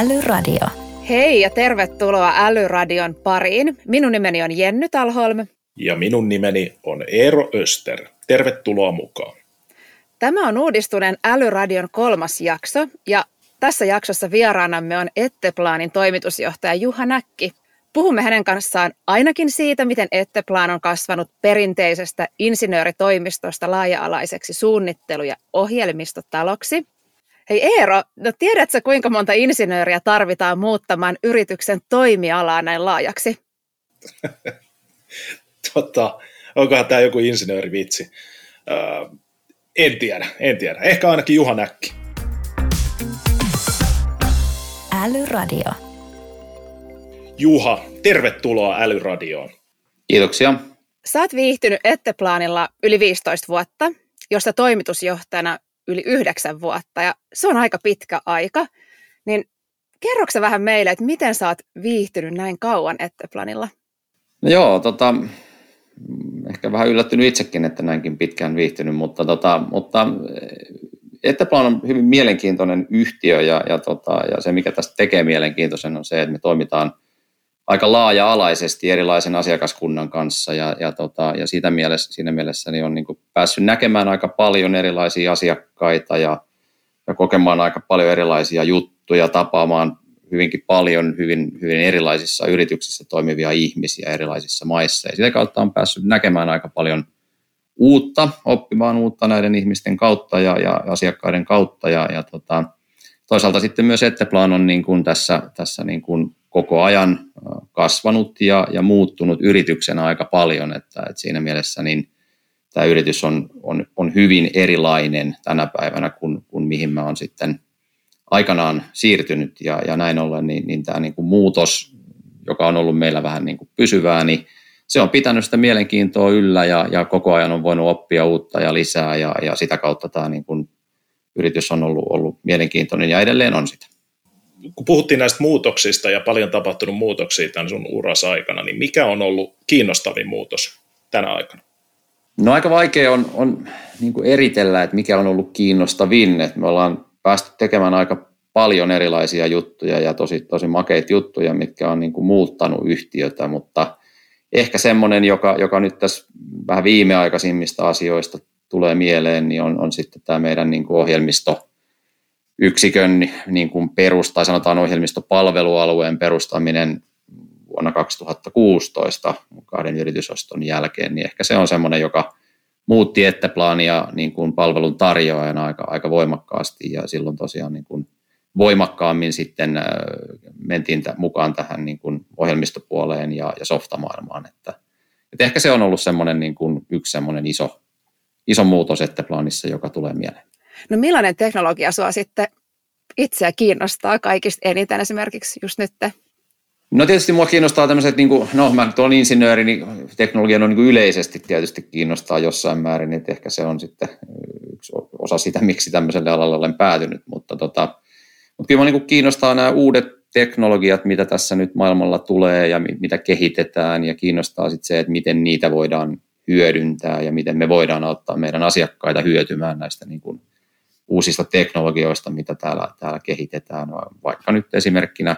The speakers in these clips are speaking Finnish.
Älyradio. Hei ja tervetuloa Älyradion pariin. Minun nimeni on Jenny Talholm. Ja minun nimeni on Eero Öster. Tervetuloa mukaan. Tämä on uudistuneen Älyradion kolmas jakso ja tässä jaksossa vieraanamme on Etteplaanin toimitusjohtaja Juha Näkki. Puhumme hänen kanssaan ainakin siitä, miten Etteplan on kasvanut perinteisestä insinööritoimistosta laaja-alaiseksi suunnittelu- ja ohjelmistotaloksi. Hei Eero, no tiedätkö kuinka monta insinööriä tarvitaan muuttamaan yrityksen toimialaa näin laajaksi? tota, onkohan tämä joku insinöörivitsi? Öö, en tiedä, en tiedä. Ehkä ainakin Juha Näkki. Älyradio. Juha, tervetuloa Älyradioon. Kiitoksia. Sä oot viihtynyt Etteplaanilla yli 15 vuotta, josta toimitusjohtajana yli yhdeksän vuotta ja se on aika pitkä aika. Niin kerroksä vähän meille, että miten sä oot viihtynyt näin kauan Etteplanilla? No joo, tota, ehkä vähän yllättynyt itsekin, että näinkin pitkään viihtynyt, mutta, tota, mutta Etteplan on hyvin mielenkiintoinen yhtiö ja, ja, tota, ja se, mikä tästä tekee mielenkiintoisen, on se, että me toimitaan aika laaja-alaisesti erilaisen asiakaskunnan kanssa ja, ja, tota, ja siitä mielessä, siinä mielessä niin on niin päässyt näkemään aika paljon erilaisia asiakkaita ja, ja kokemaan aika paljon erilaisia juttuja, tapaamaan hyvinkin paljon hyvin, hyvin erilaisissa yrityksissä toimivia ihmisiä erilaisissa maissa. Ja sitä kautta on päässyt näkemään aika paljon uutta, oppimaan uutta näiden ihmisten kautta ja, ja asiakkaiden kautta. Ja, ja tota, toisaalta sitten myös Etteplan on niin kuin tässä, tässä niin kuin koko ajan kasvanut ja, ja muuttunut yrityksenä aika paljon, että, että siinä mielessä niin tämä yritys on, on, on hyvin erilainen tänä päivänä kuin, kuin mihin mä olen sitten aikanaan siirtynyt ja, ja näin ollen niin, niin tämä niin kuin muutos, joka on ollut meillä vähän niin kuin pysyvää, niin se on pitänyt sitä mielenkiintoa yllä ja, ja koko ajan on voinut oppia uutta ja lisää ja, ja sitä kautta tämä niin kuin yritys on ollut, ollut mielenkiintoinen ja edelleen on sitä. Kun puhuttiin näistä muutoksista ja paljon tapahtunut muutoksia tämän sun uras aikana, niin mikä on ollut kiinnostavin muutos tänä aikana? No aika vaikea on, on niin kuin eritellä, että mikä on ollut kiinnostavin. Että me ollaan päästy tekemään aika paljon erilaisia juttuja ja tosi, tosi makeita juttuja, mitkä on niin kuin muuttanut yhtiötä, mutta ehkä semmoinen, joka, joka nyt tässä vähän viimeaikaisimmista asioista tulee mieleen, niin on, on sitten tämä meidän niin kuin ohjelmisto yksikön niin kuin perus, tai sanotaan ohjelmistopalvelualueen perustaminen vuonna 2016 kahden yritysoston jälkeen, niin ehkä se on semmoinen, joka muutti Etteplaania niin kuin palvelun tarjoajana aika, aika voimakkaasti ja silloin tosiaan niin kuin voimakkaammin sitten äh, mentiin mukaan tähän niin kuin ohjelmistopuoleen ja, ja softamaailmaan. Että, että ehkä se on ollut semmoinen niin kuin yksi semmoinen iso, iso muutos Etteplanissa, joka tulee mieleen. No millainen teknologia sua sitten itseä kiinnostaa kaikista eniten esimerkiksi just nyt? No tietysti mua kiinnostaa tämmöiset, niin kuin, no mä olen insinööri, niin teknologia on niin kuin yleisesti tietysti kiinnostaa jossain määrin, että ehkä se on sitten yksi osa sitä, miksi tämmöiselle alalle olen päätynyt, mutta, tota, mutta kyllä niin kuin kiinnostaa nämä uudet teknologiat, mitä tässä nyt maailmalla tulee ja mitä kehitetään ja kiinnostaa sitten se, että miten niitä voidaan hyödyntää ja miten me voidaan auttaa meidän asiakkaita hyötymään näistä niin kuin uusista teknologioista, mitä täällä, täällä kehitetään. Vaikka nyt esimerkkinä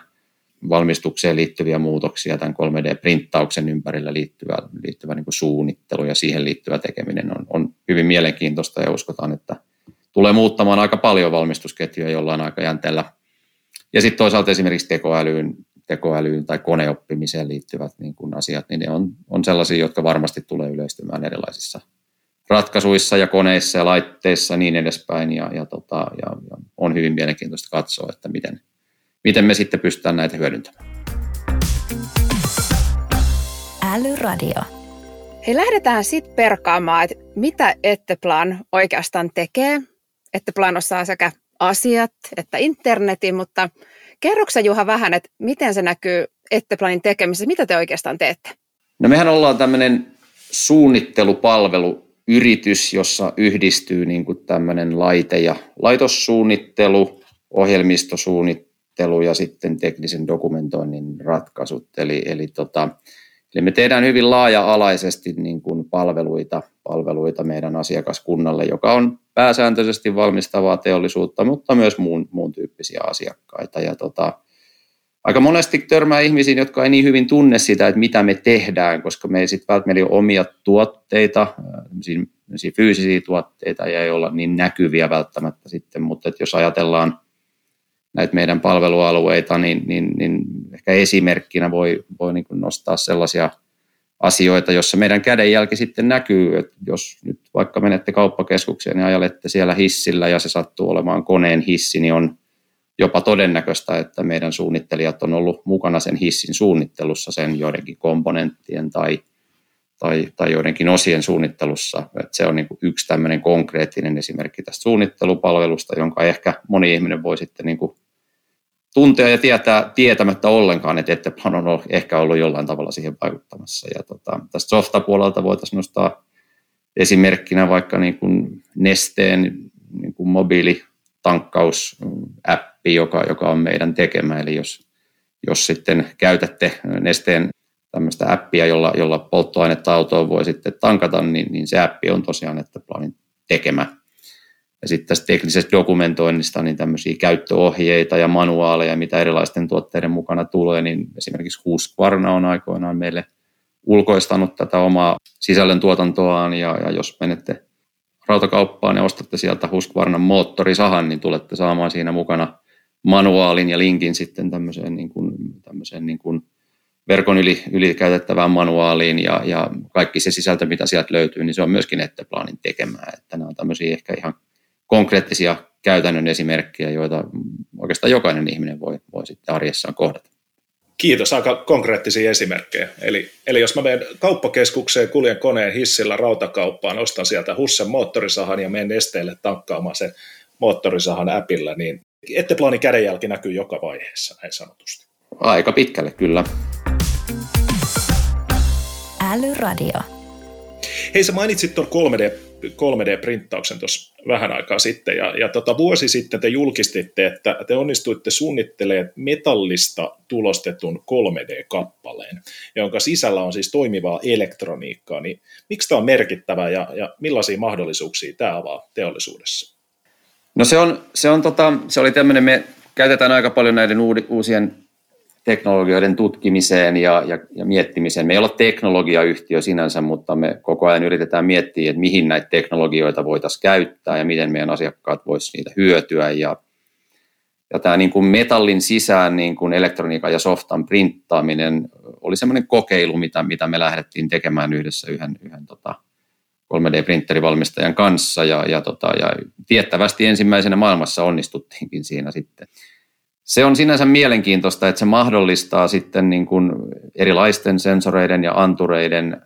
valmistukseen liittyviä muutoksia, tämän 3D-printtauksen ympärillä liittyvä, liittyvä niin suunnittelu ja siihen liittyvä tekeminen on, on hyvin mielenkiintoista ja uskotaan, että tulee muuttamaan aika paljon valmistusketjuja jollain aikajänteellä. Ja sitten toisaalta esimerkiksi tekoälyyn, tekoälyyn tai koneoppimiseen liittyvät niin kuin asiat, niin ne on, on sellaisia, jotka varmasti tulee yleistymään erilaisissa ratkaisuissa ja koneissa ja laitteissa ja niin edespäin. Ja, ja, tota, ja, ja on hyvin mielenkiintoista katsoa, että miten, miten me sitten pystytään näitä hyödyntämään. Älyradio. Hei, lähdetään sitten perkaamaan, että mitä Etteplan oikeastaan tekee. Etteplan osaa sekä asiat että internetin, mutta kerroksä Juha vähän, että miten se näkyy Etteplanin tekemisessä, mitä te oikeastaan teette? No mehän ollaan tämmöinen suunnittelupalvelu yritys, jossa yhdistyy niin kuin tämmöinen laite- ja laitossuunnittelu, ohjelmistosuunnittelu ja sitten teknisen dokumentoinnin ratkaisut. Eli, eli, tota, eli me tehdään hyvin laaja-alaisesti niin kuin palveluita, palveluita meidän asiakaskunnalle, joka on pääsääntöisesti valmistavaa teollisuutta, mutta myös muun, muun tyyppisiä asiakkaita. Ja tota, aika monesti törmää ihmisiin, jotka ei niin hyvin tunne sitä, että mitä me tehdään, koska me ei sitten välttämättä ole omia tuotteita, fyysisiä tuotteita ja ei olla niin näkyviä välttämättä sitten, mutta että jos ajatellaan näitä meidän palvelualueita, niin, niin, niin ehkä esimerkkinä voi, voi niin nostaa sellaisia asioita, jossa meidän kädenjälki sitten näkyy, että jos nyt vaikka menette kauppakeskukseen ja ajalette siellä hissillä ja se sattuu olemaan koneen hissi, niin on jopa todennäköistä, että meidän suunnittelijat on ollut mukana sen hissin suunnittelussa sen joidenkin komponenttien tai, tai, tai joidenkin osien suunnittelussa. Että se on niin kuin yksi tämmöinen konkreettinen esimerkki tästä suunnittelupalvelusta, jonka ehkä moni ihminen voi sitten niin kuin tuntea ja tietää tietämättä ollenkaan, että Etteplan on ehkä ollut jollain tavalla siihen vaikuttamassa. Ja tota, tästä softapuolelta voitaisiin nostaa esimerkkinä vaikka niin kuin Nesteen niin kuin mobiilitankkaus-appi, joka, joka on meidän tekemä. Eli jos, jos sitten käytätte Nesteen tämmöistä appia, jolla, jolla polttoainetta autoon voi sitten tankata, niin, niin se appi on tosiaan Etteplanin tekemä ja sitten tästä teknisestä dokumentoinnista niin tämmöisiä käyttöohjeita ja manuaaleja, mitä erilaisten tuotteiden mukana tulee, niin esimerkiksi Husqvarna on aikoinaan meille ulkoistanut tätä omaa sisällön tuotantoaan, ja, ja jos menette rautakauppaan ja ostatte sieltä Husqvarnan moottorisahan, niin tulette saamaan siinä mukana manuaalin ja linkin sitten tämmöiseen, niin kuin, tämmöiseen niin kuin verkon yli, yli käytettävään manuaaliin ja, ja kaikki se sisältö, mitä sieltä löytyy, niin se on myöskin Etteplanin tekemää. Että nämä on tämmöisiä ehkä ihan konkreettisia käytännön esimerkkejä, joita oikeastaan jokainen ihminen voi, voi sitten arjessaan kohdata. Kiitos, aika konkreettisia esimerkkejä. Eli, eli jos mä menen kauppakeskukseen, kuljen koneen hissillä rautakauppaan, ostan sieltä Hussen moottorisahan ja menen esteelle tankkaamaan sen moottorisahan äpillä, niin Etteplanin kädenjälki näkyy joka vaiheessa, näin sanotusti. Aika pitkälle, kyllä. Älyradio. Hei, sä mainitsit tuon 3D 3D-printtauksen tuossa vähän aikaa sitten, ja, ja tota, vuosi sitten te julkistitte, että te onnistuitte suunnittelemaan metallista tulostetun 3D-kappaleen, jonka sisällä on siis toimivaa elektroniikkaa, niin miksi tämä on merkittävä ja, ja millaisia mahdollisuuksia tämä avaa teollisuudessa? No se on, se on tota, se oli tämmöinen, me käytetään aika paljon näiden uusien teknologioiden tutkimiseen ja, ja, ja miettimiseen. Me ei olla teknologiayhtiö sinänsä, mutta me koko ajan yritetään miettiä, että mihin näitä teknologioita voitaisiin käyttää ja miten meidän asiakkaat voisivat niitä hyötyä. Ja, ja tämä niin kuin metallin sisään niin kuin elektroniikan ja softan printtaaminen oli semmoinen kokeilu, mitä, mitä me lähdettiin tekemään yhdessä yhden, yhden tota 3D-printerivalmistajan kanssa ja, ja, tota, ja tiettävästi ensimmäisenä maailmassa onnistuttiinkin siinä sitten se on sinänsä mielenkiintoista, että se mahdollistaa sitten niin kuin erilaisten sensoreiden ja antureiden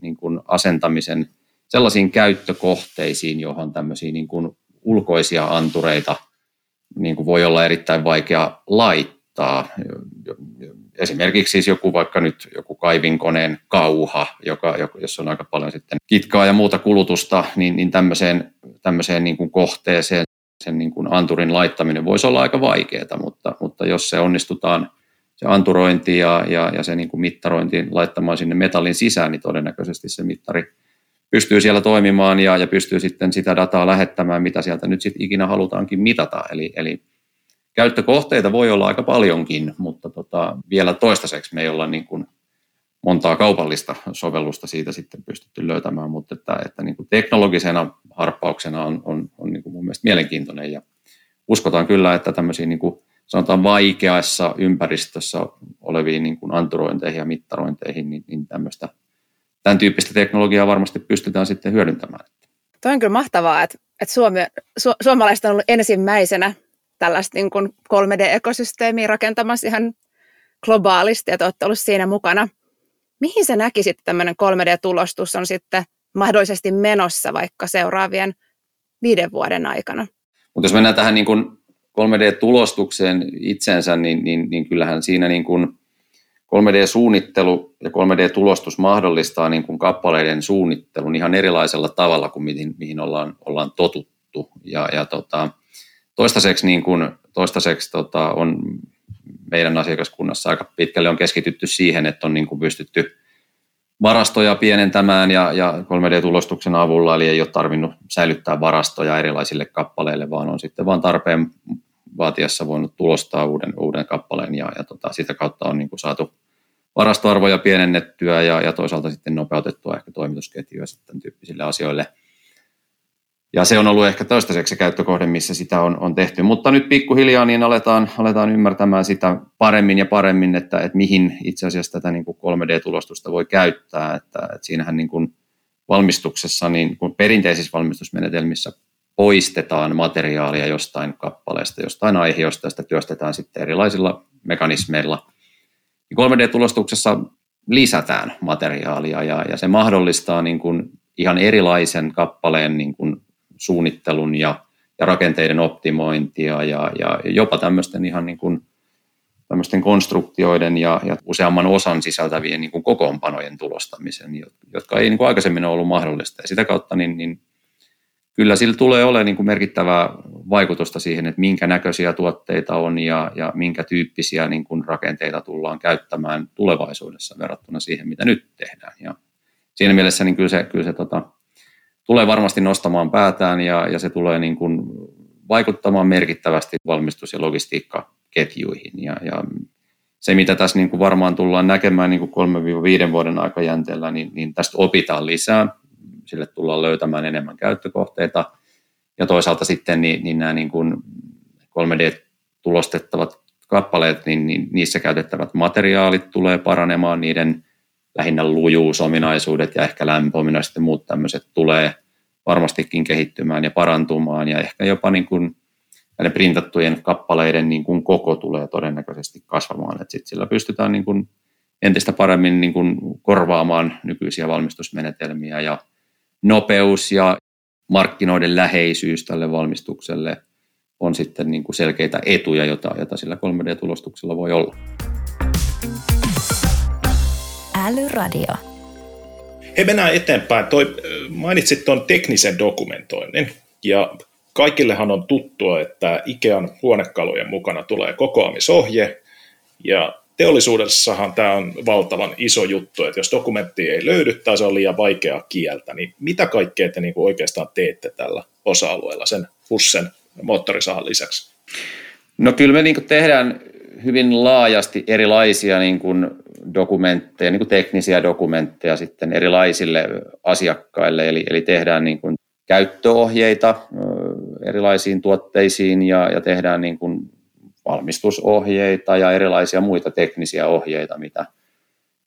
niin kuin asentamisen sellaisiin käyttökohteisiin, johon tämmöisiä niin kuin ulkoisia antureita niin kuin voi olla erittäin vaikea laittaa. Esimerkiksi siis joku vaikka nyt joku kaivinkoneen kauha, joka, jossa on aika paljon sitten kitkaa ja muuta kulutusta, niin, niin tämmöiseen, tämmöiseen niin kuin kohteeseen sen niin kuin anturin laittaminen voisi olla aika vaikeaa, mutta, mutta jos se onnistutaan se anturointi ja, ja, ja se niin kuin mittarointi laittamaan sinne metallin sisään, niin todennäköisesti se mittari pystyy siellä toimimaan ja, ja pystyy sitten sitä dataa lähettämään, mitä sieltä nyt sitten ikinä halutaankin mitata. Eli, eli käyttökohteita voi olla aika paljonkin, mutta tota, vielä toistaiseksi me ei olla niin kuin montaa kaupallista sovellusta siitä sitten pystytty löytämään, mutta että, että niin kuin teknologisena harppauksena on, on, on niin kuin mun mielestä mielenkiintoinen ja uskotaan kyllä, että tämmöisiin niin kuin sanotaan vaikeassa ympäristössä oleviin niin kuin anturointeihin ja mittarointeihin, niin, niin tämmöistä, tämän tyyppistä teknologiaa varmasti pystytään sitten hyödyntämään. Tuo on kyllä mahtavaa, että, että Suomi, su, suomalaiset on ollut ensimmäisenä tällaista niin kuin 3D-ekosysteemiä rakentamassa ihan globaalisti, että olette ollut siinä mukana. Mihin sä näkisit, että tämmöinen 3D-tulostus on sitten mahdollisesti menossa vaikka seuraavien viiden vuoden aikana? Mutta jos mennään tähän niin kuin 3D-tulostukseen itsensä, niin, niin, niin kyllähän siinä niin kuin 3D-suunnittelu ja 3D-tulostus mahdollistaa niin kuin kappaleiden suunnittelun ihan erilaisella tavalla kuin mihin, mihin ollaan, ollaan totuttu. Ja, ja tota, toistaiseksi, niin kuin, toistaiseksi tota, on meidän asiakaskunnassa aika pitkälle on keskitytty siihen, että on niin kuin pystytty varastoja pienentämään ja, ja 3D-tulostuksen avulla, eli ei ole tarvinnut säilyttää varastoja erilaisille kappaleille, vaan on sitten vain tarpeen vaatiessa voinut tulostaa uuden, uuden kappaleen ja, ja tota, sitä kautta on niin kuin saatu varastoarvoja pienennettyä ja, ja toisaalta sitten nopeutettua ehkä toimitusketjuja sitten tyyppisille asioille. Ja se on ollut ehkä toistaiseksi se käyttökohde, missä sitä on, on tehty. Mutta nyt pikkuhiljaa niin aletaan, aletaan ymmärtämään sitä paremmin ja paremmin, että, että mihin itse asiassa tätä niin kuin 3D-tulostusta voi käyttää. Että, että siinähän niin kuin valmistuksessa, niin kuin perinteisissä valmistusmenetelmissä poistetaan materiaalia jostain kappaleesta, jostain aiheesta, ja sitä työstetään sitten erilaisilla mekanismeilla. 3D-tulostuksessa lisätään materiaalia ja, ja se mahdollistaa niin kuin ihan erilaisen kappaleen niin kuin suunnittelun ja, ja rakenteiden optimointia ja, ja jopa tämmöisten ihan niin kuin tämmöisten konstruktioiden ja, ja useamman osan sisältävien niin kuin kokoonpanojen tulostamisen, jotka ei niin kuin aikaisemmin ole ollut mahdollista. Ja sitä kautta niin, niin kyllä sillä tulee olemaan niin kuin merkittävää vaikutusta siihen, että minkä näköisiä tuotteita on ja, ja minkä tyyppisiä niin kuin rakenteita tullaan käyttämään tulevaisuudessa verrattuna siihen, mitä nyt tehdään. Ja siinä mielessä niin kyllä se, kyllä se tota, tulee varmasti nostamaan päätään ja, ja se tulee niin kuin vaikuttamaan merkittävästi valmistus- ja logistiikkaketjuihin. Ja, ja se, mitä tässä niin kuin varmaan tullaan näkemään niin kuin 3-5 vuoden aikajänteellä, niin, niin tästä opitaan lisää sille tullaan löytämään enemmän käyttökohteita. Ja toisaalta sitten niin, niin nämä niin kuin 3D-tulostettavat kappaleet, niin, niin niissä käytettävät materiaalit tulee paranemaan, niiden lähinnä lujuusominaisuudet ja ehkä lämpöominaisuudet ja muut tämmöiset tulee varmastikin kehittymään ja parantumaan. Ja ehkä jopa niin kuin näiden printattujen kappaleiden niin kuin koko tulee todennäköisesti kasvamaan, että sitten sillä pystytään niin kuin entistä paremmin niin kuin korvaamaan nykyisiä valmistusmenetelmiä. Ja nopeus ja markkinoiden läheisyys tälle valmistukselle on sitten niin kuin selkeitä etuja, jota, jota sillä 3D-tulostuksella voi olla. Älyradio. He mennään eteenpäin. Toi, mainitsit tuon teknisen dokumentoinnin ja kaikillehan on tuttua, että Ikean huonekalujen mukana tulee kokoamisohje ja teollisuudessahan tämä on valtavan iso juttu, että jos dokumentti ei löydy tai se on liian vaikeaa kieltä, niin mitä kaikkea te niin kuin oikeastaan teette tällä osa-alueella sen Hussen moottorisahan lisäksi? No kyllä me niin tehdään hyvin laajasti erilaisia niin kuin dokumentteja, niin kuin teknisiä dokumentteja sitten erilaisille asiakkaille, eli, eli tehdään niin kuin käyttöohjeita erilaisiin tuotteisiin ja, ja tehdään niin kuin valmistusohjeita ja erilaisia muita teknisiä ohjeita, mitä,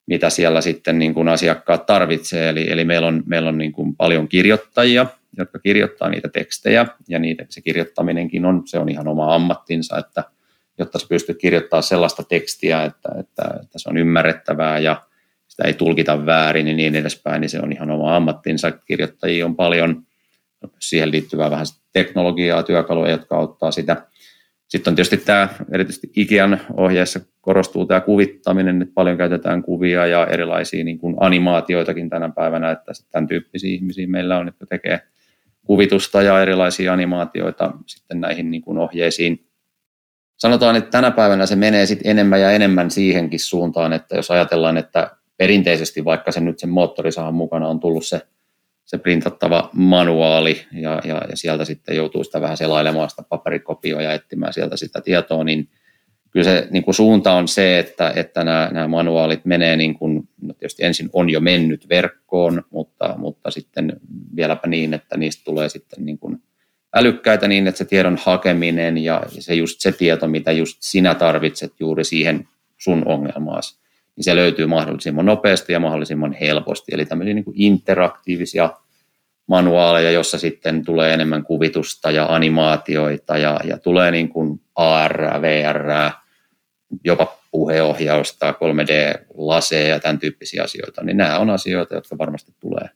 mitä siellä sitten niin kuin asiakkaat tarvitsee. Eli, eli meillä on, meillä on niin kuin paljon kirjoittajia, jotka kirjoittaa niitä tekstejä, ja niitä, se kirjoittaminenkin on, se on ihan oma ammattinsa, että jotta sä pystyt kirjoittamaan sellaista tekstiä, että, että, että se on ymmärrettävää ja sitä ei tulkita väärin ja niin edespäin, niin se on ihan oma ammattinsa. Kirjoittajia on paljon, siihen liittyvää vähän teknologiaa, työkaluja, jotka auttaa sitä sitten on tietysti tämä, erityisesti Ikean ohjeessa korostuu tämä kuvittaminen, että paljon käytetään kuvia ja erilaisia niin kuin animaatioitakin tänä päivänä, että tämän tyyppisiä ihmisiä meillä on, jotka tekee kuvitusta ja erilaisia animaatioita sitten näihin niin kuin ohjeisiin. Sanotaan, että tänä päivänä se menee sitten enemmän ja enemmän siihenkin suuntaan, että jos ajatellaan, että perinteisesti vaikka se nyt sen moottorisahan mukana on tullut se se printattava manuaali ja, ja, ja sieltä sitten joutuu sitä vähän selailemaan sitä paperikopioa ja etsimään sieltä sitä tietoa, niin kyllä se niin kuin suunta on se, että, että nämä, nämä manuaalit menee niin kuin, no tietysti ensin on jo mennyt verkkoon, mutta, mutta sitten vieläpä niin, että niistä tulee sitten niin kuin älykkäitä niin, että se tiedon hakeminen ja se just se tieto, mitä just sinä tarvitset juuri siihen sun ongelmaasi, niin se löytyy mahdollisimman nopeasti ja mahdollisimman helposti. Eli tämmöisiä niin kuin interaktiivisia manuaaleja, jossa sitten tulee enemmän kuvitusta ja animaatioita ja, ja tulee niin kuin AR, VR, jopa puheohjausta, 3D-laseja ja tämän tyyppisiä asioita, niin nämä on asioita, jotka varmasti tulee,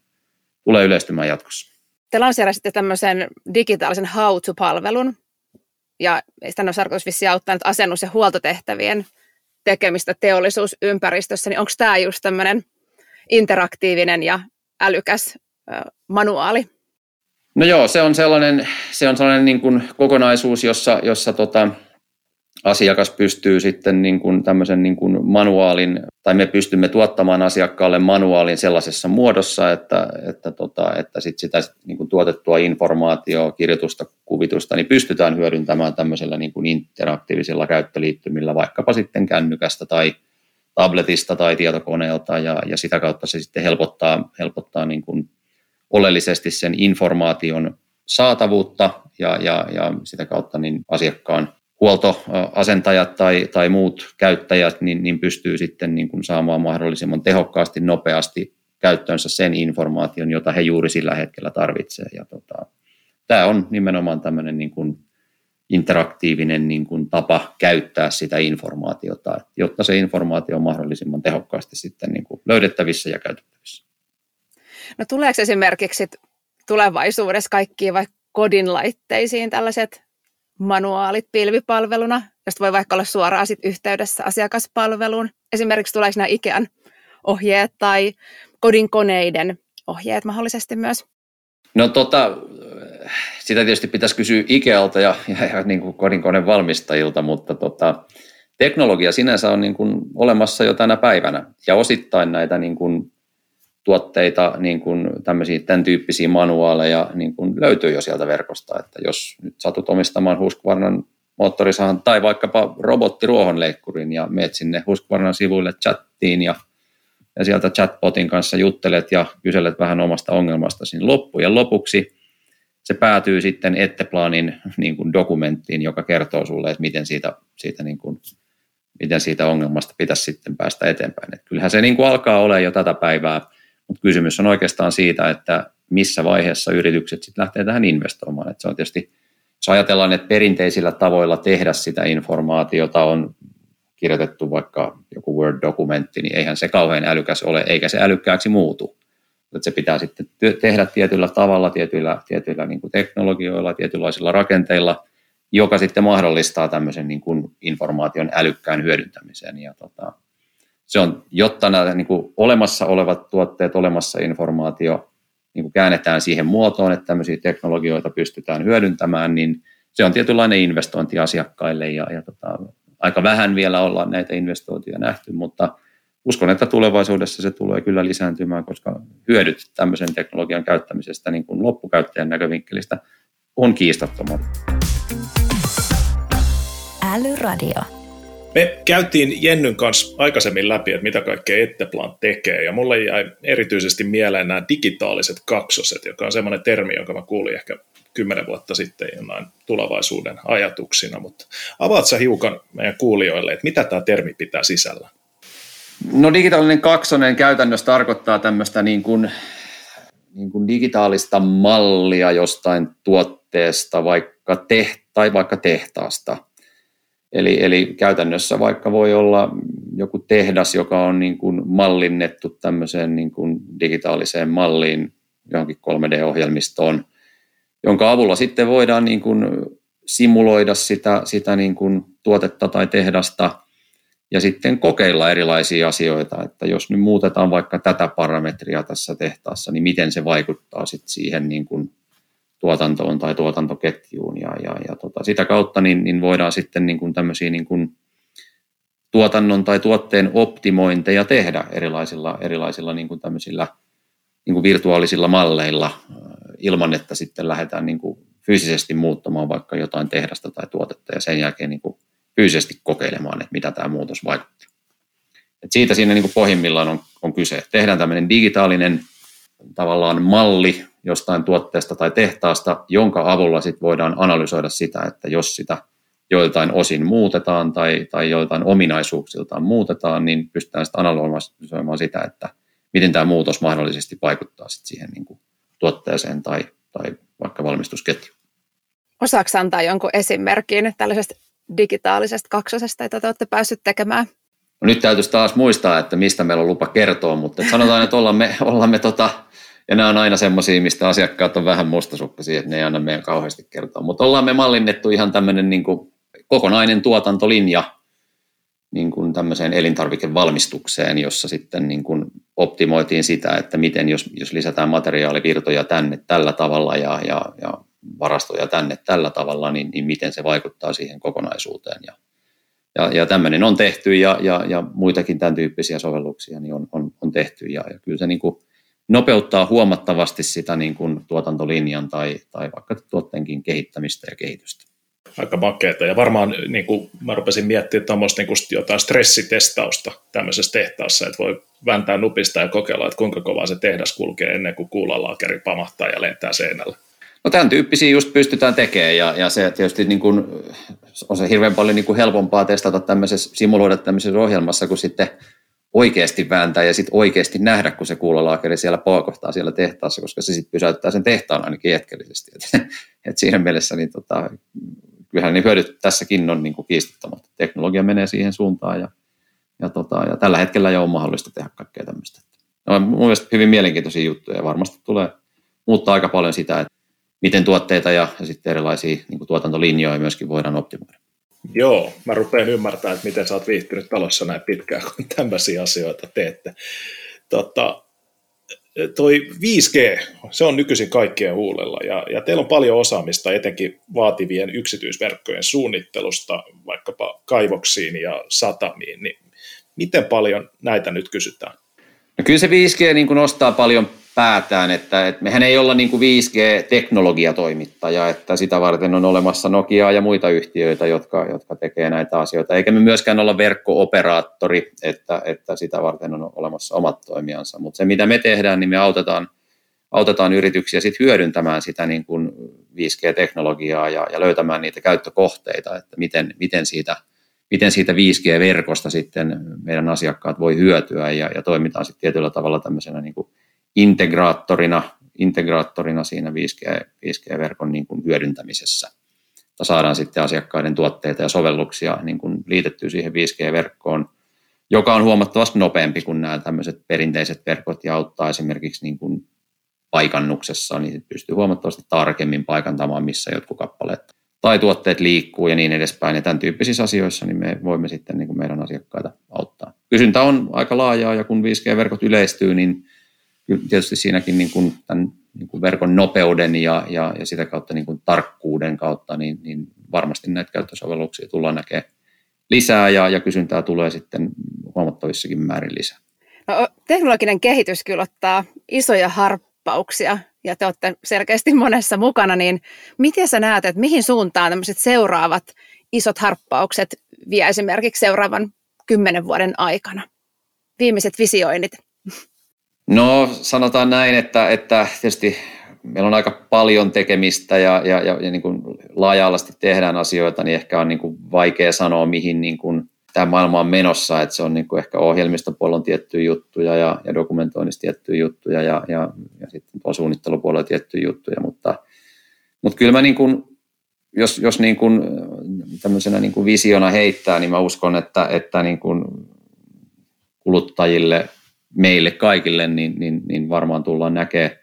tulee yleistymään jatkossa. Te lanseerasitte tämmöisen digitaalisen how-to-palvelun, ja sitä on tarkoitus auttaa nyt asennus- ja huoltotehtävien tekemistä teollisuusympäristössä, niin onko tämä just tämmöinen interaktiivinen ja älykäs manuaali? No joo, se on sellainen, se on sellainen niin kuin kokonaisuus, jossa, jossa tota, asiakas pystyy sitten niin kuin tämmöisen niin kuin manuaalin, tai me pystymme tuottamaan asiakkaalle manuaalin sellaisessa muodossa, että, että, tota, että sit sitä niin kuin tuotettua informaatiota, kirjoitusta, kuvitusta, niin pystytään hyödyntämään tämmöisellä niin kuin interaktiivisilla käyttöliittymillä, vaikkapa sitten kännykästä tai tabletista tai tietokoneelta, ja, ja sitä kautta se sitten helpottaa, helpottaa niin kuin oleellisesti sen informaation saatavuutta ja, ja, ja sitä kautta niin asiakkaan huoltoasentajat tai, tai muut käyttäjät niin, niin pystyy sitten niin kuin saamaan mahdollisimman tehokkaasti, nopeasti käyttöönsä sen informaation, jota he juuri sillä hetkellä tarvitsevat. Ja tota, tämä on nimenomaan tämmöinen niin kuin interaktiivinen niin kuin tapa käyttää sitä informaatiota, jotta se informaatio on mahdollisimman tehokkaasti sitten niin kuin löydettävissä ja käytettävissä. No tuleeko esimerkiksi tulevaisuudessa kaikkiin vaikka kodin laitteisiin tällaiset manuaalit pilvipalveluna, josta voi vaikka olla suoraan sit yhteydessä asiakaspalveluun. Esimerkiksi tuleeko nämä Ikean ohjeet tai kodin koneiden ohjeet mahdollisesti myös? No tota, sitä tietysti pitäisi kysyä Ikealta ja, ja, ja niin kuin kodinkoneen valmistajilta, mutta tota, teknologia sinänsä on niin kuin olemassa jo tänä päivänä ja osittain näitä niin kuin tuotteita, niin kuin tämmöisiä, tämän tyyppisiä manuaaleja niin kuin löytyy jo sieltä verkosta, että jos nyt satut omistamaan Husqvarnan moottorisahan tai vaikkapa robottiruohonleikkurin ja meet sinne Husqvarnan sivuille chattiin ja, ja sieltä chatbotin kanssa juttelet ja kyselet vähän omasta ongelmasta siinä loppujen lopuksi se päätyy sitten Etteplanin niin kuin dokumenttiin, joka kertoo sulle, että miten siitä, siitä, niin kuin, miten siitä ongelmasta pitäisi sitten päästä eteenpäin. Et kyllähän se niin kuin alkaa olla jo tätä päivää kysymys on oikeastaan siitä, että missä vaiheessa yritykset sitten lähtee tähän investoimaan. Et se on tietysti, jos ajatellaan, että perinteisillä tavoilla tehdä sitä informaatiota on kirjoitettu vaikka joku Word-dokumentti, niin eihän se kauhean älykäs ole, eikä se älykkääksi muutu. Että se pitää sitten tehdä tietyllä tavalla, tietyillä, tietyillä niin kuin teknologioilla, tietynlaisilla rakenteilla, joka sitten mahdollistaa tämmöisen niin kuin informaation älykkään hyödyntämisen. Ja tota, se on, jotta nämä niin kuin olemassa olevat tuotteet, olemassa informaatio niin kuin käännetään siihen muotoon, että tämmöisiä teknologioita pystytään hyödyntämään, niin se on tietynlainen investointi asiakkaille ja, ja tota, aika vähän vielä ollaan näitä investointeja nähty, mutta uskon, että tulevaisuudessa se tulee kyllä lisääntymään, koska hyödyt tämmöisen teknologian käyttämisestä niin kuin loppukäyttäjän näkövinkkelistä on kiistattomat. Älyradio. Me käytiin Jennyn kanssa aikaisemmin läpi, että mitä kaikkea Etteplan tekee, ja mulle jäi erityisesti mieleen nämä digitaaliset kaksoset, joka on semmoinen termi, jonka mä kuulin ehkä kymmenen vuotta sitten jonain tulevaisuuden ajatuksina, mutta avaat sä hiukan meidän kuulijoille, että mitä tämä termi pitää sisällä? No digitaalinen kaksonen käytännössä tarkoittaa tämmöistä niin kuin, niin kuin digitaalista mallia jostain tuotteesta vaikka te, tai vaikka tehtaasta – Eli, eli käytännössä vaikka voi olla joku tehdas, joka on niin kuin mallinnettu tämmöiseen niin kuin digitaaliseen malliin, johonkin 3D-ohjelmistoon, jonka avulla sitten voidaan niin kuin simuloida sitä, sitä niin kuin tuotetta tai tehdasta ja sitten kokeilla erilaisia asioita, että jos nyt muutetaan vaikka tätä parametria tässä tehtaassa, niin miten se vaikuttaa sitten siihen niin kuin tuotantoon tai tuotantoketjuun ja, ja, ja tota, sitä kautta niin, niin voidaan sitten niin kuin tämmöisiä niin kuin tuotannon tai tuotteen optimointeja tehdä erilaisilla, erilaisilla niin kuin tämmöisillä niin kuin virtuaalisilla malleilla ilman, että sitten lähdetään niin kuin fyysisesti muuttamaan vaikka jotain tehdasta tai tuotetta ja sen jälkeen niin kuin fyysisesti kokeilemaan, että mitä tämä muutos vaikuttaa. Et siitä siinä niin kuin pohjimmillaan on, on kyse. Tehdään tämmöinen digitaalinen tavallaan malli jostain tuotteesta tai tehtaasta, jonka avulla sit voidaan analysoida sitä, että jos sitä joiltain osin muutetaan tai, tai joiltain ominaisuuksiltaan muutetaan, niin pystytään sitten analysoimaan sitä, että miten tämä muutos mahdollisesti vaikuttaa sit siihen niin kuin tuotteeseen tai, tai vaikka valmistusketjuun. Osaako antaa jonkun esimerkin tällaisesta digitaalisesta kaksosesta, jota te olette päässyt tekemään? No nyt täytyisi taas muistaa, että mistä meillä on lupa kertoa, mutta sanotaan, että ollaan me, ollaan me tota, ja nämä on aina semmoisia, mistä asiakkaat on vähän mustasukkaisia, että ne ei anna meidän kauheasti kertoa. Mutta ollaan me mallinnettu ihan tämmöinen niin kuin kokonainen tuotantolinja niin kuin tämmöiseen elintarvikevalmistukseen, jossa sitten niin kuin optimoitiin sitä, että miten jos, jos lisätään materiaalivirtoja tänne tällä tavalla ja, ja, ja varastoja tänne tällä tavalla, niin, niin miten se vaikuttaa siihen kokonaisuuteen. Ja Ja, ja tämmöinen on tehty ja, ja, ja muitakin tämän tyyppisiä sovelluksia niin on, on, on tehty. Ja, ja kyllä se niin kuin nopeuttaa huomattavasti sitä niin kuin tuotantolinjan tai, tai vaikka tuotteenkin kehittämistä ja kehitystä. Aika makeeta. Ja varmaan niin kuin mä rupesin miettimään tuommoista niin jotain stressitestausta tämmöisessä tehtaassa, että voi vääntää nupista ja kokeilla, että kuinka kovaa se tehdas kulkee ennen kuin kuulalaakeri pamahtaa ja lentää seinällä. No tämän tyyppisiä just pystytään tekemään ja, ja se tietysti niin kuin, on se hirveän paljon niin kuin helpompaa testata tämmöisessä, simuloida tämmöisessä ohjelmassa, kuin sitten oikeasti vääntää ja sitten oikeasti nähdä, kun se kuulolaakeri siellä paukohtaa siellä tehtaassa, koska se sitten pysäyttää sen tehtaan ainakin hetkellisesti. Et, et siinä mielessä niin tota, kyllähän ne hyödyt tässäkin on niin kiistattomat. Teknologia menee siihen suuntaan ja, ja, tota, ja tällä hetkellä jo on mahdollista tehdä kaikkea tämmöistä. No, mun mielestä hyvin mielenkiintoisia juttuja ja varmasti tulee muuttaa aika paljon sitä, että miten tuotteita ja, ja sitten erilaisia niin tuotantolinjoja myöskin voidaan optimoida. Joo, mä rupean ymmärtämään, että miten sä oot viihtynyt talossa näin pitkään, kun tämmöisiä asioita teette. Tota, toi 5G, se on nykyisin kaikkien huulella ja, ja teillä on paljon osaamista etenkin vaativien yksityisverkkojen suunnittelusta vaikkapa kaivoksiin ja satamiin, niin miten paljon näitä nyt kysytään? No kyllä se 5G niin kuin nostaa paljon päätään, että, että mehän ei olla niin kuin 5G-teknologiatoimittaja, että sitä varten on olemassa Nokia ja muita yhtiöitä, jotka, jotka tekee näitä asioita, eikä me myöskään olla verkko-operaattori, että, että sitä varten on olemassa omat toimijansa, mutta se mitä me tehdään, niin me autetaan, autetaan yrityksiä sit hyödyntämään sitä niin kuin 5G-teknologiaa ja, ja löytämään niitä käyttökohteita, että miten, miten siitä miten siitä 5G-verkosta sitten meidän asiakkaat voi hyötyä ja, ja toimitaan sitten tietyllä tavalla tämmöisenä niin kuin integraattorina, integraattorina siinä 5G, 5G-verkon niin kuin hyödyntämisessä. Että saadaan sitten asiakkaiden tuotteita ja sovelluksia niin kuin liitettyä siihen 5G-verkkoon, joka on huomattavasti nopeampi kuin nämä tämmöiset perinteiset verkot ja auttaa esimerkiksi niin kuin paikannuksessa, niin pystyy huomattavasti tarkemmin paikantamaan, missä jotkut kappaleet tai tuotteet liikkuu ja niin edespäin. Ja tämän tyyppisissä asioissa niin me voimme sitten niin kuin meidän asiakkaita auttaa. Kysyntä on aika laajaa ja kun 5G-verkot yleistyy, niin tietysti siinäkin niin kuin tämän niin kuin verkon nopeuden ja, ja, ja sitä kautta niin kuin tarkkuuden kautta, niin, niin varmasti näitä käyttösovelluksia tullaan näkemään lisää ja, ja kysyntää tulee sitten huomattavissakin määrin lisää. No, teknologinen kehitys kyllä ottaa isoja harppauksia ja te olette selkeästi monessa mukana, niin miten sä näet, että mihin suuntaan tämmöiset seuraavat isot harppaukset vie esimerkiksi seuraavan kymmenen vuoden aikana? Viimeiset visioinnit. No sanotaan näin, että, että tietysti meillä on aika paljon tekemistä ja, ja, ja, ja niin kuin laaja-alaisesti tehdään asioita, niin ehkä on niin kuin vaikea sanoa, mihin niin kuin tämä maailma on menossa, että se on niin kuin ehkä ohjelmistopuolella on tiettyjä juttuja ja, ja dokumentoinnissa tiettyjä juttuja ja, ja, ja sitten tuolla suunnittelupuolella tiettyjä juttuja, mutta, mutta kyllä mä niin kuin, jos, jos niin kuin tämmöisenä niin kuin visiona heittää, niin mä uskon, että, että niin kuin kuluttajille – meille kaikille, niin, niin, niin varmaan tullaan näkee,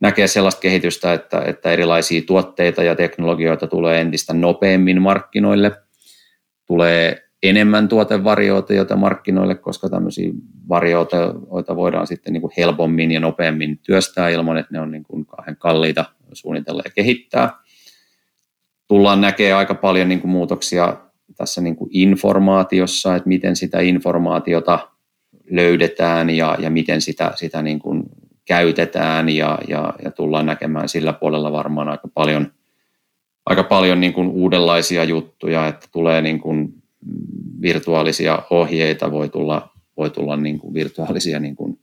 näkee sellaista kehitystä, että, että erilaisia tuotteita ja teknologioita tulee entistä nopeammin markkinoille, tulee enemmän tuotevarioita markkinoille, koska tämmöisiä varioita voidaan sitten niin kuin helpommin ja nopeammin työstää ilman, että ne on niin kuin kahden kalliita suunnitella ja kehittää. Tullaan näkemään aika paljon niin kuin muutoksia tässä niin kuin informaatiossa, että miten sitä informaatiota löydetään ja, ja miten sitä, sitä niin kuin käytetään ja, ja, ja tullaan näkemään sillä puolella varmaan aika paljon, aika paljon niin kuin uudenlaisia juttuja, että tulee niin kuin virtuaalisia ohjeita, voi tulla, voi tulla niin kuin virtuaalisia niin kuin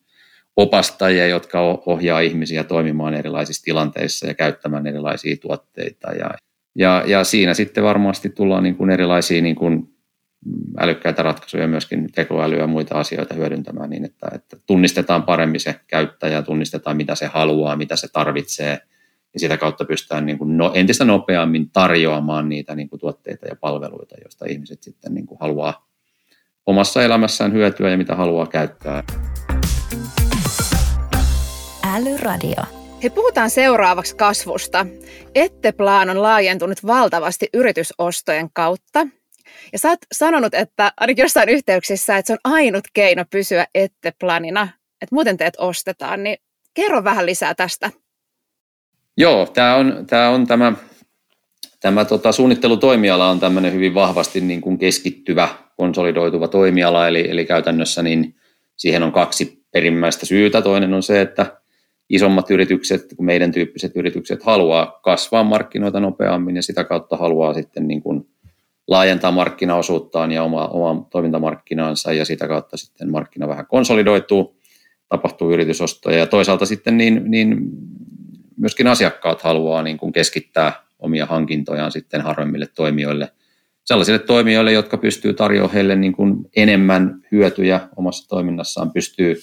opastajia, jotka ohjaa ihmisiä toimimaan erilaisissa tilanteissa ja käyttämään erilaisia tuotteita. Ja, ja, ja siinä sitten varmasti tullaan niin kuin erilaisia niin kuin älykkäitä ratkaisuja, myöskin tekoälyä ja muita asioita hyödyntämään niin, että, että tunnistetaan paremmin se käyttäjä, tunnistetaan mitä se haluaa, mitä se tarvitsee, ja sitä kautta pystytään niin kuin no, entistä nopeammin tarjoamaan niitä niin kuin tuotteita ja palveluita, joista ihmiset sitten niin kuin haluaa omassa elämässään hyötyä ja mitä haluaa käyttää. Älyradio. He puhutaan seuraavaksi kasvusta. Etteplan on laajentunut valtavasti yritysostojen kautta ja sä oot sanonut, että ainakin jossain yhteyksissä, että se on ainut keino pysyä ette planina, että muuten teet ostetaan, niin kerro vähän lisää tästä. Joo, tämä on, tämä on tämä, tämä tota, suunnittelutoimiala on tämmöinen hyvin vahvasti niin kuin keskittyvä, konsolidoituva toimiala, eli, eli käytännössä niin siihen on kaksi perimmäistä syytä. Toinen on se, että isommat yritykset, meidän tyyppiset yritykset haluaa kasvaa markkinoita nopeammin ja sitä kautta haluaa sitten niin kuin laajentaa markkinaosuuttaan ja oma, oma toimintamarkkinaansa ja sitä kautta sitten markkina vähän konsolidoituu, tapahtuu yritysostoja ja toisaalta sitten niin, niin myöskin asiakkaat haluaa niin kuin keskittää omia hankintojaan sitten harvemmille toimijoille, sellaisille toimijoille, jotka pystyy tarjoamaan heille niin kuin enemmän hyötyjä omassa toiminnassaan, pystyy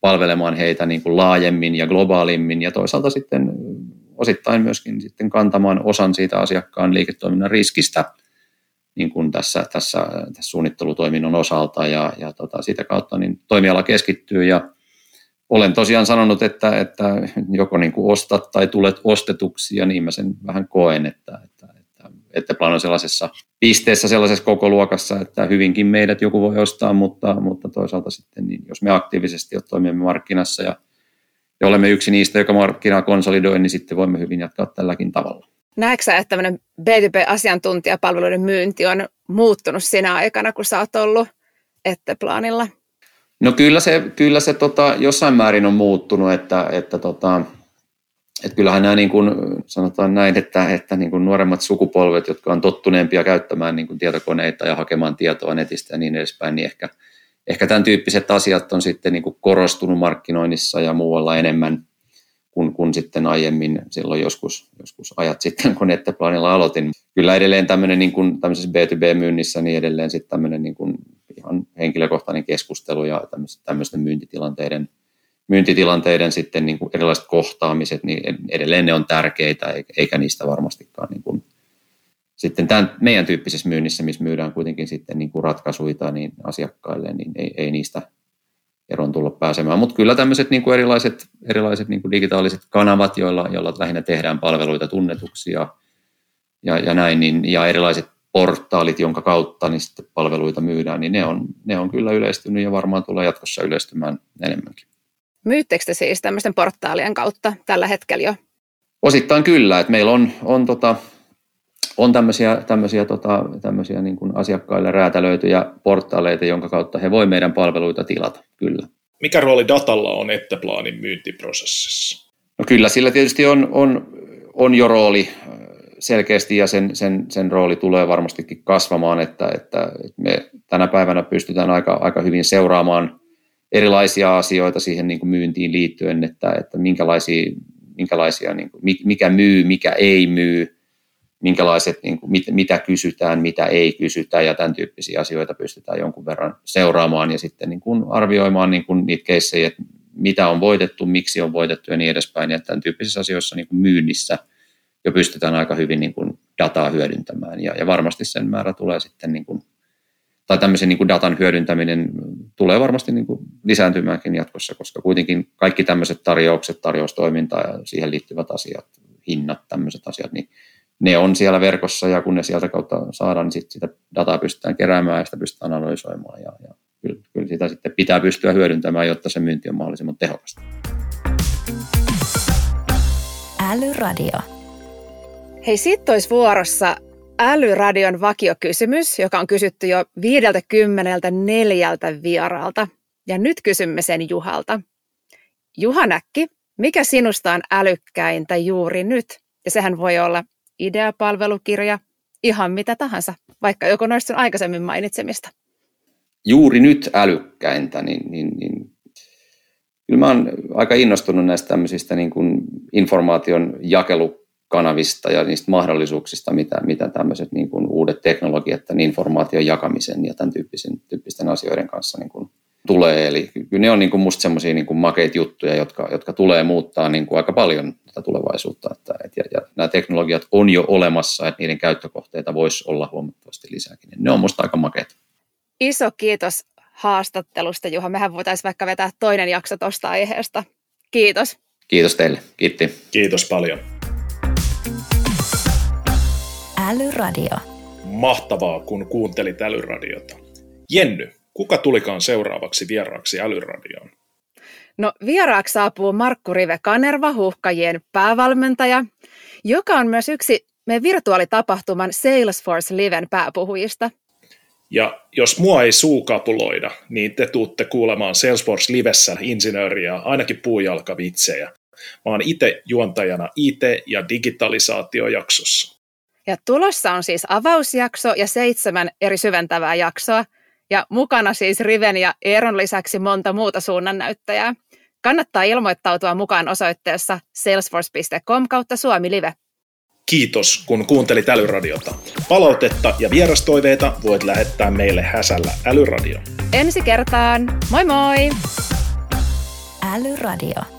palvelemaan heitä niin kuin laajemmin ja globaalimmin ja toisaalta sitten osittain myöskin sitten kantamaan osan siitä asiakkaan liiketoiminnan riskistä niin kuin tässä, tässä, tässä suunnittelutoiminnon osalta ja, ja tota, sitä kautta niin toimiala keskittyy ja olen tosiaan sanonut, että, että joko niin kuin ostat tai tulet ostetuksi ja niin mä sen vähän koen, että, että, että, että Plan on sellaisessa pisteessä, sellaisessa koko luokassa, että hyvinkin meidät joku voi ostaa, mutta, mutta toisaalta sitten niin jos me aktiivisesti toimimme markkinassa ja, ja olemme yksi niistä, joka markkinaa konsolidoi, niin sitten voimme hyvin jatkaa tälläkin tavalla. Näetkö että tämmöinen B2B-asiantuntijapalveluiden myynti on muuttunut sinä aikana, kun sä oot ollut Etteplanilla? No kyllä se, kyllä se tota, jossain määrin on muuttunut, että, että tota, että kyllähän nämä niin kuin, sanotaan näin, että, että niin kuin nuoremmat sukupolvet, jotka on tottuneempia käyttämään niin kuin tietokoneita ja hakemaan tietoa netistä ja niin edespäin, niin ehkä, ehkä tämän tyyppiset asiat on sitten niin kuin korostunut markkinoinnissa ja muualla enemmän kuin, kuin sitten aiemmin silloin joskus, joskus ajat sitten, kun Netteplanilla aloitin. Kyllä edelleen tämmöinen niin kuin, tämmöisessä B2B-myynnissä, niin edelleen sitten tämmöinen niin kuin ihan henkilökohtainen keskustelu ja tämmöisten myyntitilanteiden, myyntitilanteiden sitten niin kuin erilaiset kohtaamiset, niin edelleen ne on tärkeitä, eikä niistä varmastikaan niin kuin, sitten tämän meidän tyyppisessä myynnissä, missä myydään kuitenkin sitten niin kuin ratkaisuita niin asiakkaille, niin ei, ei niistä eron tulla pääsemään. Mutta kyllä tämmöiset niin kuin erilaiset, erilaiset niin kuin digitaaliset kanavat, joilla, joilla lähinnä tehdään palveluita tunnetuksi ja, ja, ja näin, niin, ja erilaiset portaalit, jonka kautta niin sitten palveluita myydään, niin ne on, ne on kyllä yleistynyt ja varmaan tulee jatkossa yleistymään enemmänkin. Myyttekö te siis tämmöisten portaalien kautta tällä hetkellä jo? Osittain kyllä, että meillä on, on, tota, on tämmöisiä, tämmöisiä, tota, tämmöisiä niin kuin asiakkaille räätälöityjä portaaleita, jonka kautta he voi meidän palveluita tilata, kyllä. Mikä rooli datalla on Etteplaanin myyntiprosessissa? No kyllä, sillä tietysti on, on, on jo rooli selkeästi ja sen, sen, sen rooli tulee varmastikin kasvamaan, että, että me tänä päivänä pystytään aika, aika hyvin seuraamaan erilaisia asioita siihen niin kuin myyntiin liittyen, että, että minkälaisia, minkälaisia niin kuin, mikä myy, mikä ei myy, minkälaiset, niin kuin, mit, mitä kysytään, mitä ei kysytä ja tämän tyyppisiä asioita pystytään jonkun verran seuraamaan ja sitten niin kuin arvioimaan niin kuin niitä keissejä, että mitä on voitettu, miksi on voitettu ja niin edespäin. Ja tämän tyyppisissä asioissa niin kuin myynnissä – jo pystytään aika hyvin niin kuin dataa hyödyntämään ja, ja varmasti sen määrä tulee sitten niin kuin, tai tämmöisen niin kuin datan hyödyntäminen tulee varmasti niin kuin lisääntymäänkin jatkossa, koska kuitenkin kaikki tämmöiset tarjoukset, tarjoustoiminta ja siihen liittyvät asiat, hinnat, tämmöiset asiat, niin ne on siellä verkossa ja kun ne sieltä kautta saadaan, niin sit sitä dataa pystytään keräämään ja sitä pystytään analysoimaan ja, ja kyllä, kyllä sitä sitten pitää pystyä hyödyntämään, jotta se myynti on mahdollisimman tehokasta. Älyradio. Hei, sitten olisi vuorossa Älyradion vakiokysymys, joka on kysytty jo 54 vieraalta. Ja nyt kysymme sen Juhalta. Juha Näkki, mikä sinusta on älykkäintä juuri nyt? Ja sehän voi olla ideapalvelukirja, ihan mitä tahansa, vaikka joko noista on aikaisemmin mainitsemista. Juuri nyt älykkäintä, niin, niin, niin kyllä mä oon aika innostunut näistä tämmöisistä niin kuin informaation jakelu kanavista ja niistä mahdollisuuksista, mitä, mitä tämmöiset niin kuin uudet teknologiat tämän informaation jakamisen ja tämän tyyppisen, tyyppisten asioiden kanssa niin kuin tulee. Eli kyllä ne on niin kuin musta semmoisia niin makeita juttuja, jotka, jotka tulee muuttaa niin kuin aika paljon tätä tulevaisuutta. Että, et, ja, ja nämä teknologiat on jo olemassa, että niiden käyttökohteita voisi olla huomattavasti lisääkin. Ne on musta aika makeita. Iso kiitos haastattelusta, Juha. Mehän voitaisiin vaikka vetää toinen jakso tuosta aiheesta. Kiitos. Kiitos teille. Kiitti. Kiitos paljon. Älyradio. Mahtavaa, kun kuuntelit Älyradiota. Jenny, kuka tulikaan seuraavaksi vieraaksi Älyradioon? No vieraaksi saapuu Markku Rive Kanerva, huhkajien päävalmentaja, joka on myös yksi meidän virtuaalitapahtuman Salesforce Liven pääpuhujista. Ja jos mua ei suukapuloida, niin te tuutte kuulemaan Salesforce Livessä insinööriä, ainakin puujalkavitsejä. Mä oon itse juontajana IT- ja digitalisaatiojaksossa. Ja tulossa on siis avausjakso ja seitsemän eri syventävää jaksoa. Ja mukana siis Riven ja Eeron lisäksi monta muuta suunnannäyttäjää. Kannattaa ilmoittautua mukaan osoitteessa salesforce.com kautta Suomi Live. Kiitos, kun kuuntelit Älyradiota. Palautetta ja vierastoiveita voit lähettää meille häsällä Älyradio. Ensi kertaan. Moi moi! Älyradio.